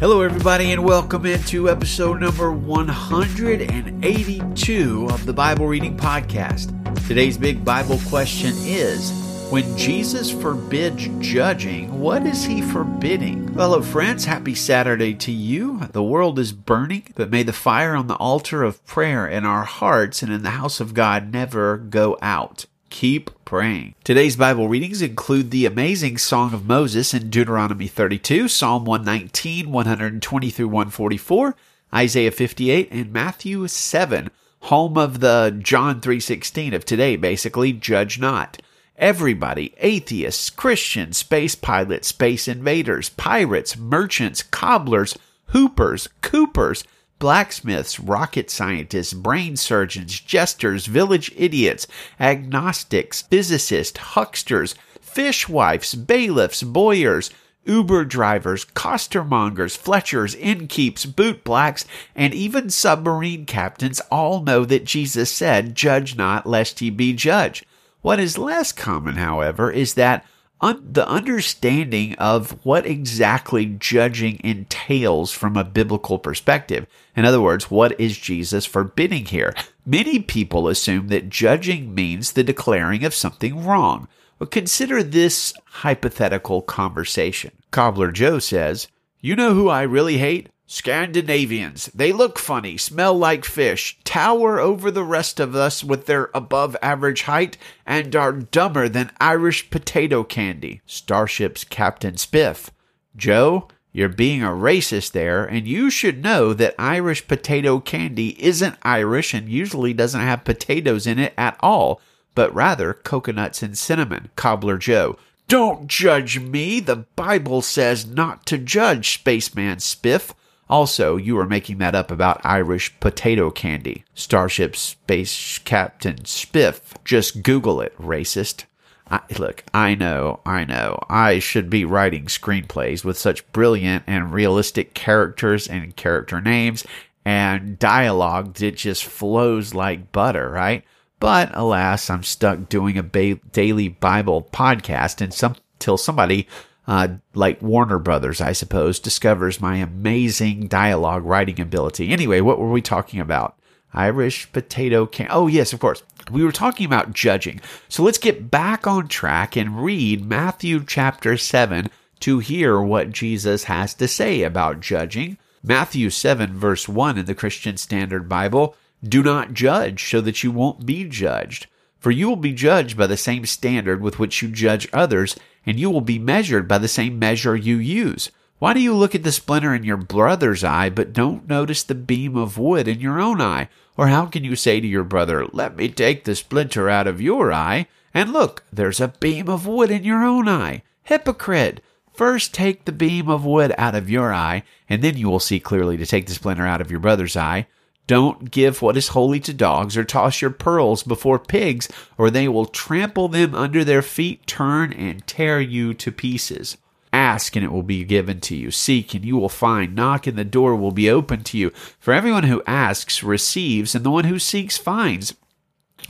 Hello, everybody, and welcome into episode number 182 of the Bible Reading Podcast. Today's big Bible question is When Jesus forbids judging, what is he forbidding? Hello, friends. Happy Saturday to you. The world is burning, but may the fire on the altar of prayer in our hearts and in the house of God never go out. Keep praying. Today's Bible readings include the amazing Song of Moses in Deuteronomy 32, Psalm 119, 120 through 144, Isaiah 58, and Matthew 7, home of the John 3:16 of today, basically, judge not. Everybody, atheists, Christians, space pilots, space invaders, pirates, merchants, cobblers, hoopers, coopers, blacksmiths, rocket scientists, brain surgeons, jesters, village idiots, agnostics, physicists, hucksters, fishwives, bailiffs, bowyers, Uber drivers, costermongers, fletchers, innkeeps, bootblacks, and even submarine captains all know that Jesus said, Judge not, lest ye be judged. What is less common, however, is that un- the understanding of what exactly judging entails from a biblical perspective. In other words, what is Jesus forbidding here? Many people assume that judging means the declaring of something wrong. But consider this hypothetical conversation. Cobbler Joe says, You know who I really hate? Scandinavians. They look funny, smell like fish, tower over the rest of us with their above average height, and are dumber than Irish potato candy. Starship's Captain Spiff. Joe, you're being a racist there, and you should know that Irish potato candy isn't Irish and usually doesn't have potatoes in it at all, but rather coconuts and cinnamon. Cobbler Joe. Don't judge me. The Bible says not to judge, Spaceman Spiff. Also, you are making that up about Irish potato candy. Starship Space Captain Spiff. Just Google it, racist. I, look, I know, I know. I should be writing screenplays with such brilliant and realistic characters and character names and dialogue that just flows like butter, right? But alas, I'm stuck doing a ba- daily Bible podcast and some till somebody uh, like Warner Brothers, I suppose, discovers my amazing dialogue writing ability. Anyway, what were we talking about? Irish potato can. Oh, yes, of course. We were talking about judging. So let's get back on track and read Matthew chapter 7 to hear what Jesus has to say about judging. Matthew 7, verse 1 in the Christian Standard Bible Do not judge so that you won't be judged. For you will be judged by the same standard with which you judge others, and you will be measured by the same measure you use. Why do you look at the splinter in your brother's eye, but don't notice the beam of wood in your own eye? Or how can you say to your brother, Let me take the splinter out of your eye, and look, there's a beam of wood in your own eye? Hypocrite! First take the beam of wood out of your eye, and then you will see clearly to take the splinter out of your brother's eye. Don't give what is holy to dogs, or toss your pearls before pigs, or they will trample them under their feet, turn and tear you to pieces. Ask, and it will be given to you. Seek, and you will find. Knock, and the door will be opened to you. For everyone who asks receives, and the one who seeks finds.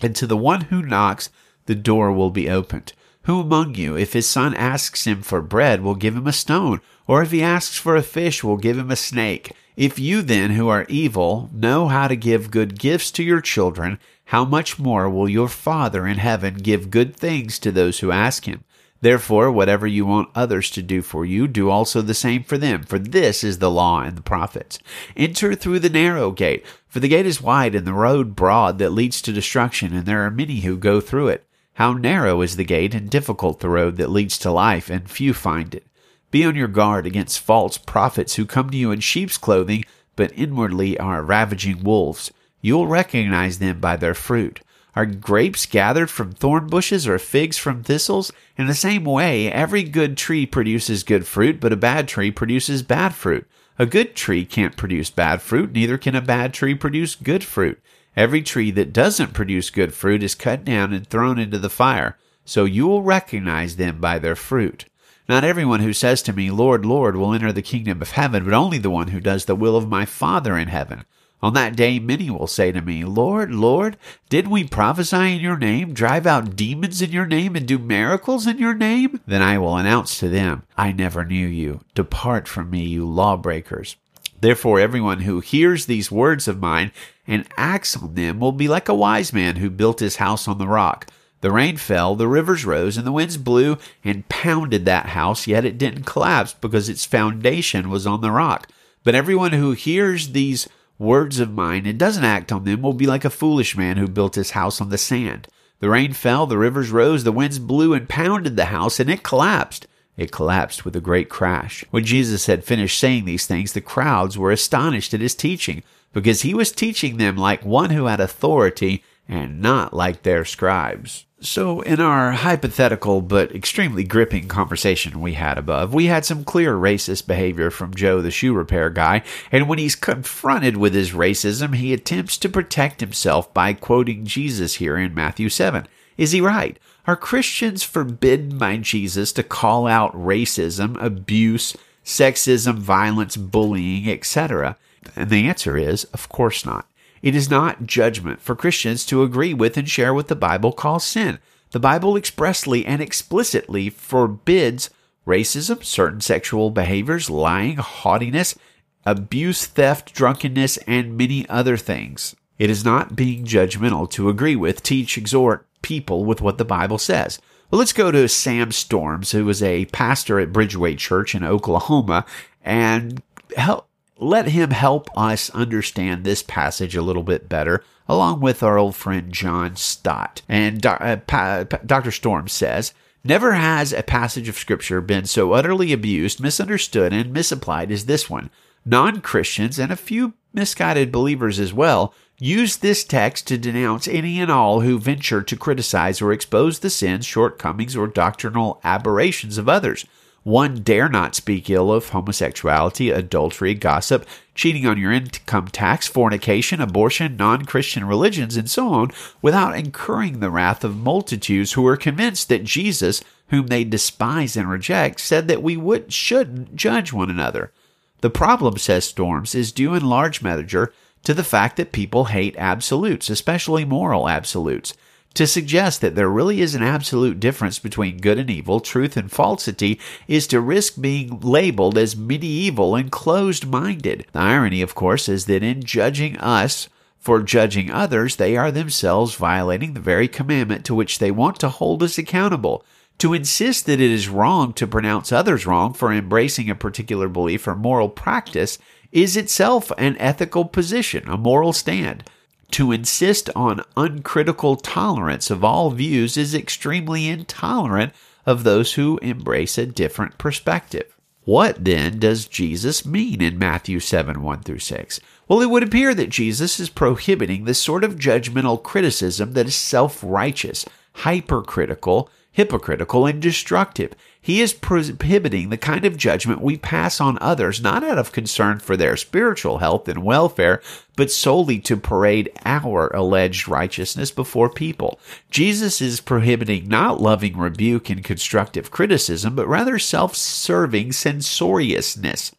And to the one who knocks, the door will be opened. Who among you, if his son asks him for bread, will give him a stone? Or if he asks for a fish, will give him a snake? If you then, who are evil, know how to give good gifts to your children, how much more will your Father in heaven give good things to those who ask him? Therefore, whatever you want others to do for you, do also the same for them, for this is the law and the prophets. Enter through the narrow gate, for the gate is wide and the road broad that leads to destruction, and there are many who go through it. How narrow is the gate and difficult the road that leads to life, and few find it. Be on your guard against false prophets who come to you in sheep's clothing, but inwardly are ravaging wolves. You will recognize them by their fruit. Are grapes gathered from thorn bushes or figs from thistles? In the same way, every good tree produces good fruit, but a bad tree produces bad fruit. A good tree can't produce bad fruit, neither can a bad tree produce good fruit. Every tree that doesn't produce good fruit is cut down and thrown into the fire. So you will recognize them by their fruit. Not everyone who says to me, Lord, Lord, will enter the kingdom of heaven, but only the one who does the will of my Father in heaven. On that day, many will say to me, Lord, Lord, didn't we prophesy in your name, drive out demons in your name, and do miracles in your name? Then I will announce to them, I never knew you. Depart from me, you lawbreakers. Therefore, everyone who hears these words of mine and acts on them will be like a wise man who built his house on the rock. The rain fell, the rivers rose, and the winds blew and pounded that house, yet it didn't collapse because its foundation was on the rock. But everyone who hears these words of mine and doesn't act on them will be like a foolish man who built his house on the sand. The rain fell, the rivers rose, the winds blew and pounded the house, and it collapsed. It collapsed with a great crash. When Jesus had finished saying these things, the crowds were astonished at his teaching, because he was teaching them like one who had authority and not like their scribes. So, in our hypothetical but extremely gripping conversation we had above, we had some clear racist behavior from Joe the shoe repair guy, and when he's confronted with his racism, he attempts to protect himself by quoting Jesus here in Matthew 7. Is he right? Are Christians forbidden by Jesus to call out racism, abuse, sexism, violence, bullying, etc.? And the answer is, of course not. It is not judgment for Christians to agree with and share what the Bible calls sin. The Bible expressly and explicitly forbids racism, certain sexual behaviors, lying, haughtiness, abuse, theft, drunkenness, and many other things. It is not being judgmental to agree with, teach, exhort people with what the Bible says. Well, let's go to Sam Storms, who was a pastor at Bridgeway Church in Oklahoma, and help let him help us understand this passage a little bit better, along with our old friend John Stott. And uh, Dr. Storm says, Never has a passage of Scripture been so utterly abused, misunderstood, and misapplied as this one. Non Christians and a few misguided believers as well use this text to denounce any and all who venture to criticize or expose the sins, shortcomings, or doctrinal aberrations of others. One dare not speak ill of homosexuality, adultery, gossip, cheating on your income tax, fornication, abortion, non Christian religions, and so on, without incurring the wrath of multitudes who are convinced that Jesus, whom they despise and reject, said that we would, shouldn't judge one another. The problem, says Storms, is due in large measure to the fact that people hate absolutes, especially moral absolutes. To suggest that there really is an absolute difference between good and evil, truth and falsity, is to risk being labeled as medieval and closed minded. The irony, of course, is that in judging us, for judging others, they are themselves violating the very commandment to which they want to hold us accountable. To insist that it is wrong to pronounce others wrong for embracing a particular belief or moral practice is itself an ethical position, a moral stand. To insist on uncritical tolerance of all views is extremely intolerant of those who embrace a different perspective. What then does Jesus mean in Matthew 7 1 through 6? Well, it would appear that Jesus is prohibiting the sort of judgmental criticism that is self righteous, hypercritical, hypocritical, and destructive. He is prohibiting the kind of judgment we pass on others, not out of concern for their spiritual health and welfare, but solely to parade our alleged righteousness before people. Jesus is prohibiting not loving rebuke and constructive criticism, but rather self serving censoriousness.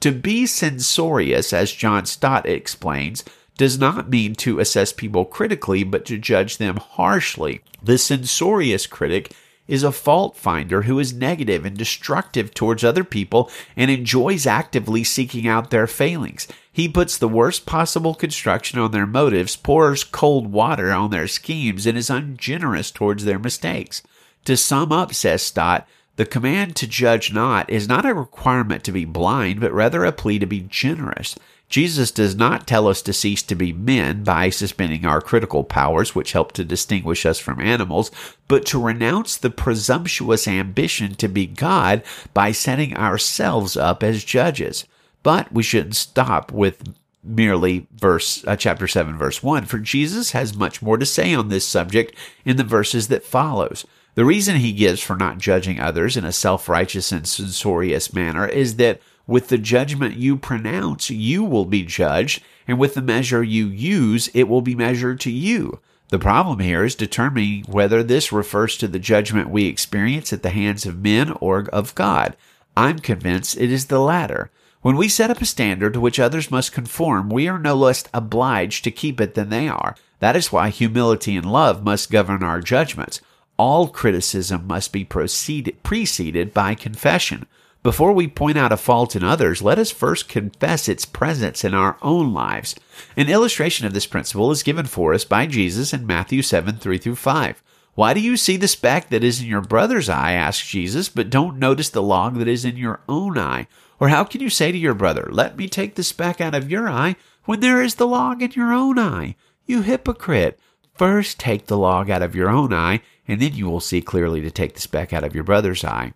To be censorious, as John Stott explains, does not mean to assess people critically, but to judge them harshly. The censorious critic is a fault finder who is negative and destructive towards other people and enjoys actively seeking out their failings. He puts the worst possible construction on their motives, pours cold water on their schemes, and is ungenerous towards their mistakes. To sum up, says Stott, the command to judge not is not a requirement to be blind, but rather a plea to be generous. Jesus does not tell us to cease to be men by suspending our critical powers, which help to distinguish us from animals, but to renounce the presumptuous ambition to be God by setting ourselves up as judges. But we shouldn't stop with merely verse uh, chapter 7 verse 1 for Jesus has much more to say on this subject in the verses that follows. The reason he gives for not judging others in a self-righteous and censorious manner is that with the judgment you pronounce, you will be judged, and with the measure you use, it will be measured to you. The problem here is determining whether this refers to the judgment we experience at the hands of men or of God. I'm convinced it is the latter. When we set up a standard to which others must conform, we are no less obliged to keep it than they are. That is why humility and love must govern our judgments. All criticism must be preceded by confession. Before we point out a fault in others, let us first confess its presence in our own lives. An illustration of this principle is given for us by Jesus in Matthew 7 3 through 5. Why do you see the speck that is in your brother's eye, asks Jesus, but don't notice the log that is in your own eye? Or how can you say to your brother, Let me take the speck out of your eye, when there is the log in your own eye? You hypocrite! First take the log out of your own eye, and then you will see clearly to take the speck out of your brother's eye.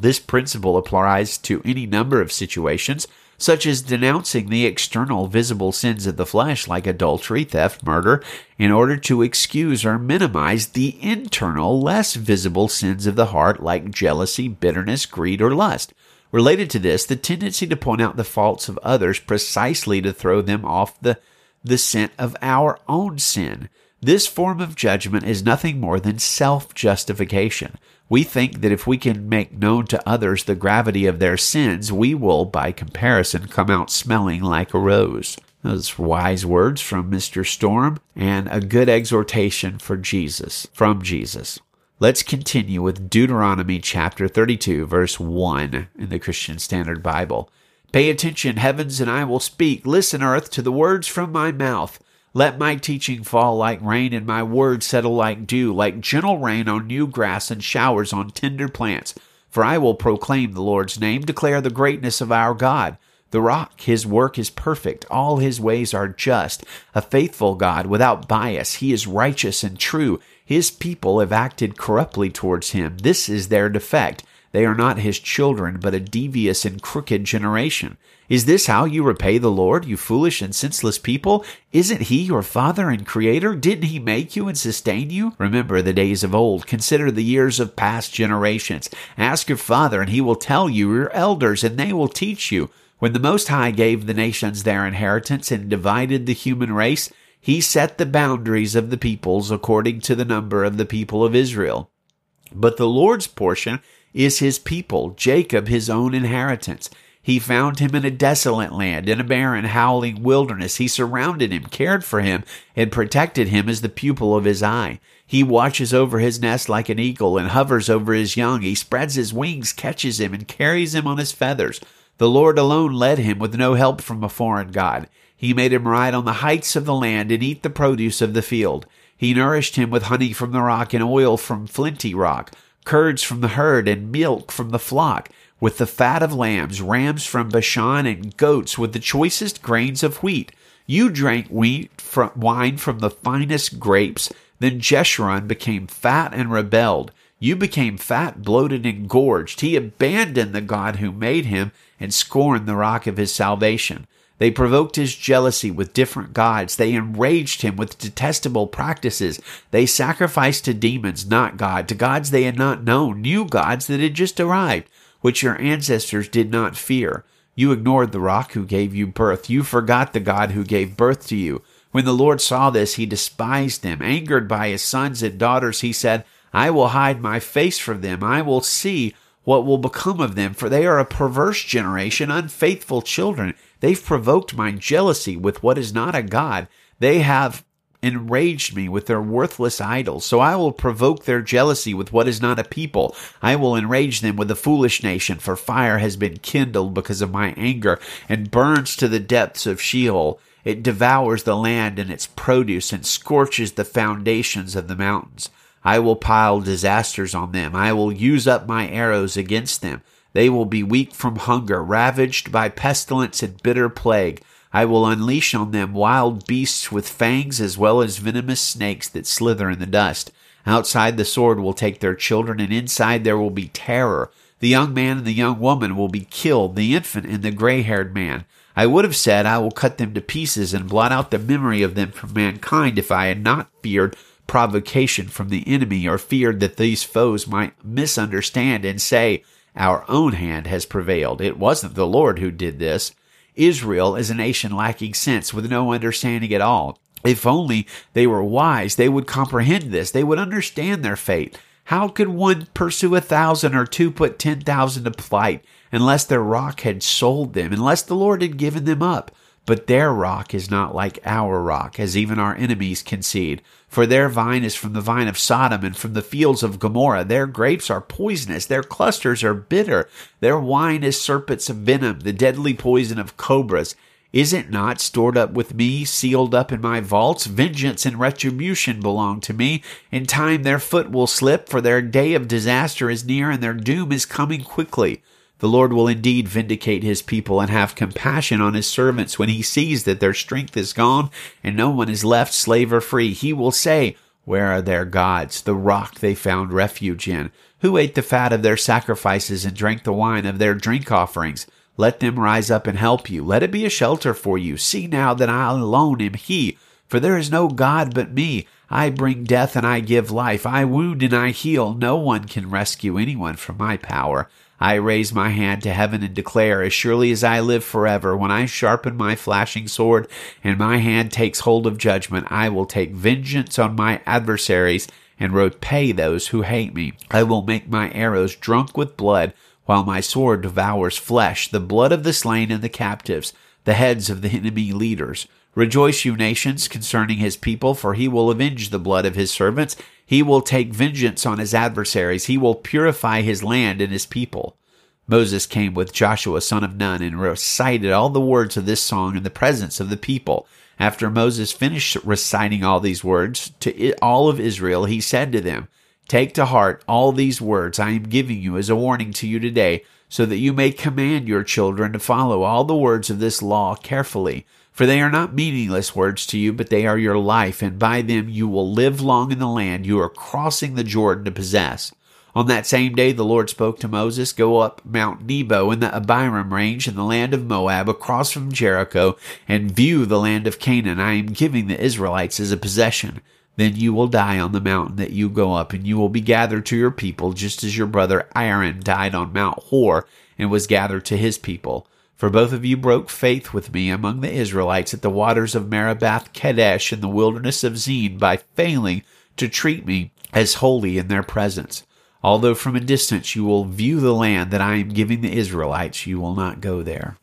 This principle applies to any number of situations, such as denouncing the external visible sins of the flesh like adultery, theft, murder, in order to excuse or minimize the internal, less visible sins of the heart like jealousy, bitterness, greed, or lust. Related to this, the tendency to point out the faults of others precisely to throw them off the, the scent of our own sin. This form of judgment is nothing more than self justification. We think that if we can make known to others the gravity of their sins, we will, by comparison, come out smelling like a rose. Those wise words from Mr. Storm and a good exhortation for Jesus, from Jesus. Let's continue with Deuteronomy chapter 32, verse 1 in the Christian Standard Bible. Pay attention, heavens, and I will speak. Listen, earth, to the words from my mouth. Let my teaching fall like rain and my word settle like dew, like gentle rain on new grass and showers on tender plants. For I will proclaim the Lord's name, declare the greatness of our God. The rock, his work is perfect. All his ways are just. A faithful God without bias. He is righteous and true. His people have acted corruptly towards him. This is their defect. They are not his children, but a devious and crooked generation. Is this how you repay the Lord, you foolish and senseless people? Isn't he your father and creator? Didn't he make you and sustain you? Remember the days of old. Consider the years of past generations. Ask your father, and he will tell you, your elders, and they will teach you. When the Most High gave the nations their inheritance and divided the human race, he set the boundaries of the peoples according to the number of the people of Israel. But the Lord's portion is his people, Jacob his own inheritance. He found him in a desolate land, in a barren, howling wilderness. He surrounded him, cared for him, and protected him as the pupil of his eye. He watches over his nest like an eagle and hovers over his young. He spreads his wings, catches him, and carries him on his feathers. The Lord alone led him with no help from a foreign God. He made him ride on the heights of the land and eat the produce of the field. He nourished him with honey from the rock and oil from flinty rock curds from the herd, and milk from the flock, with the fat of lambs, rams from Bashan, and goats with the choicest grains of wheat. You drank from, wine from the finest grapes. Then Jeshurun became fat and rebelled. You became fat, bloated, and gorged. He abandoned the God who made him and scorned the rock of his salvation. They provoked his jealousy with different gods. They enraged him with detestable practices. They sacrificed to demons, not God, to gods they had not known, new gods that had just arrived, which your ancestors did not fear. You ignored the rock who gave you birth. You forgot the God who gave birth to you. When the Lord saw this, he despised them. Angered by his sons and daughters, he said, I will hide my face from them. I will see what will become of them, for they are a perverse generation, unfaithful children. They've provoked my jealousy with what is not a God. They have enraged me with their worthless idols. So I will provoke their jealousy with what is not a people. I will enrage them with a foolish nation, for fire has been kindled because of my anger and burns to the depths of Sheol. It devours the land and its produce and scorches the foundations of the mountains. I will pile disasters on them. I will use up my arrows against them. They will be weak from hunger, ravaged by pestilence and bitter plague. I will unleash on them wild beasts with fangs as well as venomous snakes that slither in the dust. Outside the sword will take their children, and inside there will be terror. The young man and the young woman will be killed, the infant and the gray haired man. I would have said, I will cut them to pieces and blot out the memory of them from mankind if I had not feared provocation from the enemy or feared that these foes might misunderstand and say, our own hand has prevailed. It wasn't the Lord who did this. Israel is a nation lacking sense with no understanding at all. If only they were wise, they would comprehend this. They would understand their fate. How could one pursue a thousand or two put ten thousand to flight? unless their rock had sold them, unless the Lord had given them up. But their rock is not like our rock, as even our enemies concede. For their vine is from the vine of Sodom and from the fields of Gomorrah. Their grapes are poisonous, their clusters are bitter. Their wine is serpents of venom, the deadly poison of cobras. Is it not stored up with me, sealed up in my vaults? Vengeance and retribution belong to me. In time their foot will slip, for their day of disaster is near, and their doom is coming quickly. The Lord will indeed vindicate his people and have compassion on his servants when he sees that their strength is gone and no one is left slave or free. He will say, Where are their gods, the rock they found refuge in? Who ate the fat of their sacrifices and drank the wine of their drink offerings? Let them rise up and help you. Let it be a shelter for you. See now that I alone am He, for there is no God but me. I bring death and I give life. I wound and I heal. No one can rescue anyone from my power. I raise my hand to heaven and declare, as surely as I live forever, when I sharpen my flashing sword and my hand takes hold of judgment, I will take vengeance on my adversaries and repay those who hate me. I will make my arrows drunk with blood while my sword devours flesh, the blood of the slain and the captives, the heads of the enemy leaders. Rejoice, you nations, concerning his people, for he will avenge the blood of his servants. He will take vengeance on his adversaries. He will purify his land and his people. Moses came with Joshua son of Nun and recited all the words of this song in the presence of the people. After Moses finished reciting all these words to all of Israel, he said to them, Take to heart all these words I am giving you as a warning to you today, so that you may command your children to follow all the words of this law carefully. For they are not meaningless words to you, but they are your life, and by them you will live long in the land you are crossing the Jordan to possess. On that same day, the Lord spoke to Moses, Go up Mount Nebo in the Abarim range in the land of Moab, across from Jericho, and view the land of Canaan I am giving the Israelites as a possession. Then you will die on the mountain that you go up, and you will be gathered to your people, just as your brother Aaron died on Mount Hor and was gathered to his people. For both of you broke faith with me among the Israelites at the waters of Meribah Kadesh in the wilderness of Zin by failing to treat me as holy in their presence. Although from a distance you will view the land that I am giving the Israelites, you will not go there.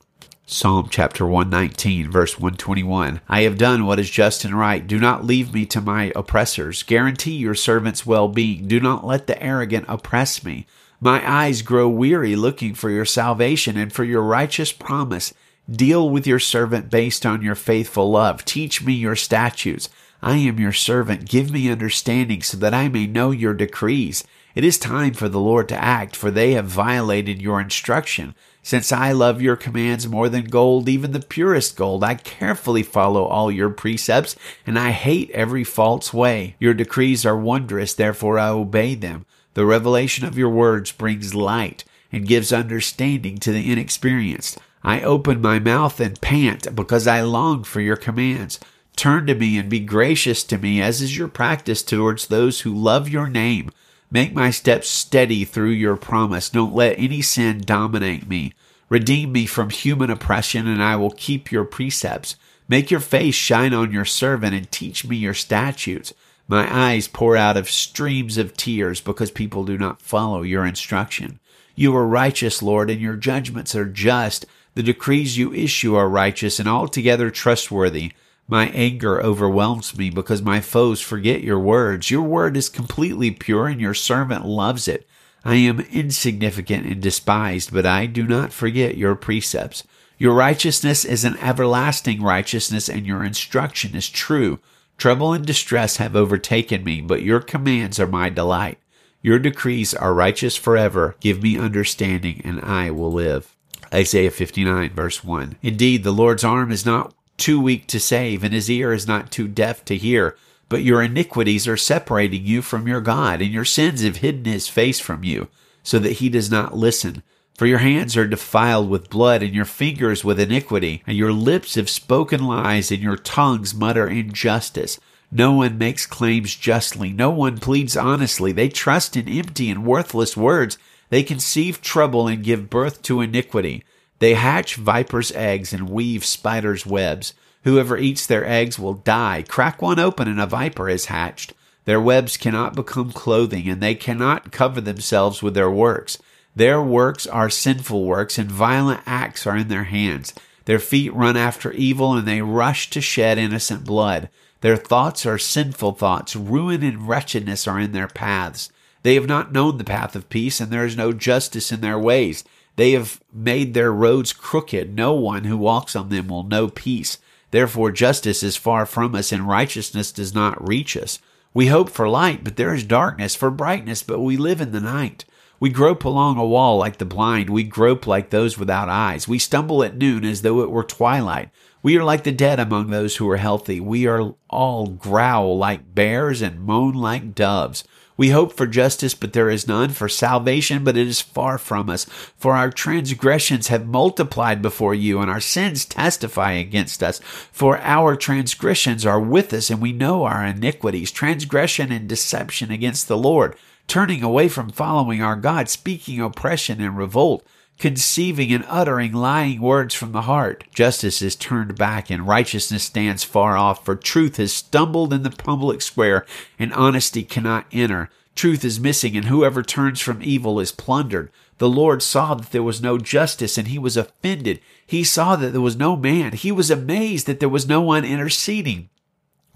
Psalm chapter 119, verse 121. I have done what is just and right. Do not leave me to my oppressors. Guarantee your servant's well being. Do not let the arrogant oppress me. My eyes grow weary looking for your salvation and for your righteous promise. Deal with your servant based on your faithful love. Teach me your statutes. I am your servant. Give me understanding so that I may know your decrees. It is time for the Lord to act, for they have violated your instruction. Since I love your commands more than gold, even the purest gold, I carefully follow all your precepts, and I hate every false way. Your decrees are wondrous, therefore I obey them. The revelation of your words brings light and gives understanding to the inexperienced. I open my mouth and pant because I long for your commands. Turn to me and be gracious to me, as is your practice towards those who love your name. Make my steps steady through your promise. Don't let any sin dominate me. Redeem me from human oppression, and I will keep your precepts. Make your face shine on your servant, and teach me your statutes. My eyes pour out of streams of tears because people do not follow your instruction. You are righteous, Lord, and your judgments are just. The decrees you issue are righteous and altogether trustworthy. My anger overwhelms me because my foes forget your words. Your word is completely pure and your servant loves it. I am insignificant and despised, but I do not forget your precepts. Your righteousness is an everlasting righteousness and your instruction is true. Trouble and distress have overtaken me, but your commands are my delight. Your decrees are righteous forever. Give me understanding and I will live. Isaiah 59 verse 1. Indeed, the Lord's arm is not too weak to save, and his ear is not too deaf to hear. But your iniquities are separating you from your God, and your sins have hidden his face from you, so that he does not listen. For your hands are defiled with blood, and your fingers with iniquity, and your lips have spoken lies, and your tongues mutter injustice. No one makes claims justly, no one pleads honestly. They trust in empty and worthless words. They conceive trouble and give birth to iniquity. They hatch vipers' eggs and weave spiders' webs. Whoever eats their eggs will die. Crack one open and a viper is hatched. Their webs cannot become clothing, and they cannot cover themselves with their works. Their works are sinful works, and violent acts are in their hands. Their feet run after evil, and they rush to shed innocent blood. Their thoughts are sinful thoughts. Ruin and wretchedness are in their paths. They have not known the path of peace, and there is no justice in their ways. They have made their roads crooked. No one who walks on them will know peace. Therefore, justice is far from us, and righteousness does not reach us. We hope for light, but there is darkness, for brightness, but we live in the night. We grope along a wall like the blind. We grope like those without eyes. We stumble at noon as though it were twilight. We are like the dead among those who are healthy. We are all growl like bears and moan like doves. We hope for justice, but there is none, for salvation, but it is far from us. For our transgressions have multiplied before you, and our sins testify against us. For our transgressions are with us, and we know our iniquities, transgression and deception against the Lord, turning away from following our God, speaking oppression and revolt conceiving and uttering lying words from the heart. Justice is turned back and righteousness stands far off, for truth has stumbled in the public square and honesty cannot enter. Truth is missing, and whoever turns from evil is plundered. The Lord saw that there was no justice, and he was offended. He saw that there was no man. He was amazed that there was no one interceding.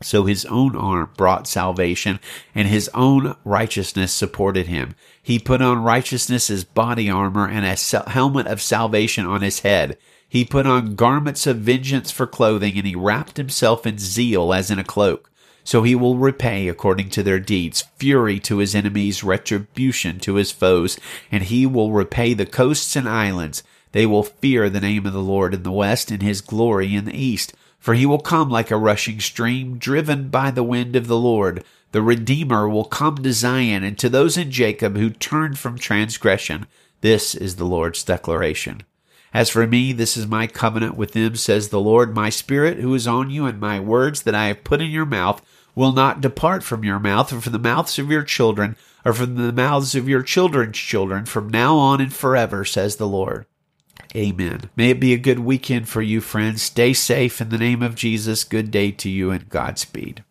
So his own arm brought salvation, and his own righteousness supported him. He put on righteousness as body armor and a helmet of salvation on his head. He put on garments of vengeance for clothing, and he wrapped himself in zeal as in a cloak. So he will repay according to their deeds, fury to his enemies, retribution to his foes, and he will repay the coasts and islands. They will fear the name of the Lord in the west, and his glory in the east. For he will come like a rushing stream, driven by the wind of the Lord. The Redeemer will come to Zion, and to those in Jacob who turned from transgression. This is the Lord's declaration. As for me, this is my covenant with them, says the Lord. My spirit who is on you, and my words that I have put in your mouth, will not depart from your mouth, or from the mouths of your children, or from the mouths of your children's children, from now on and forever, says the Lord. Amen. May it be a good weekend for you, friends. Stay safe in the name of Jesus. Good day to you and Godspeed.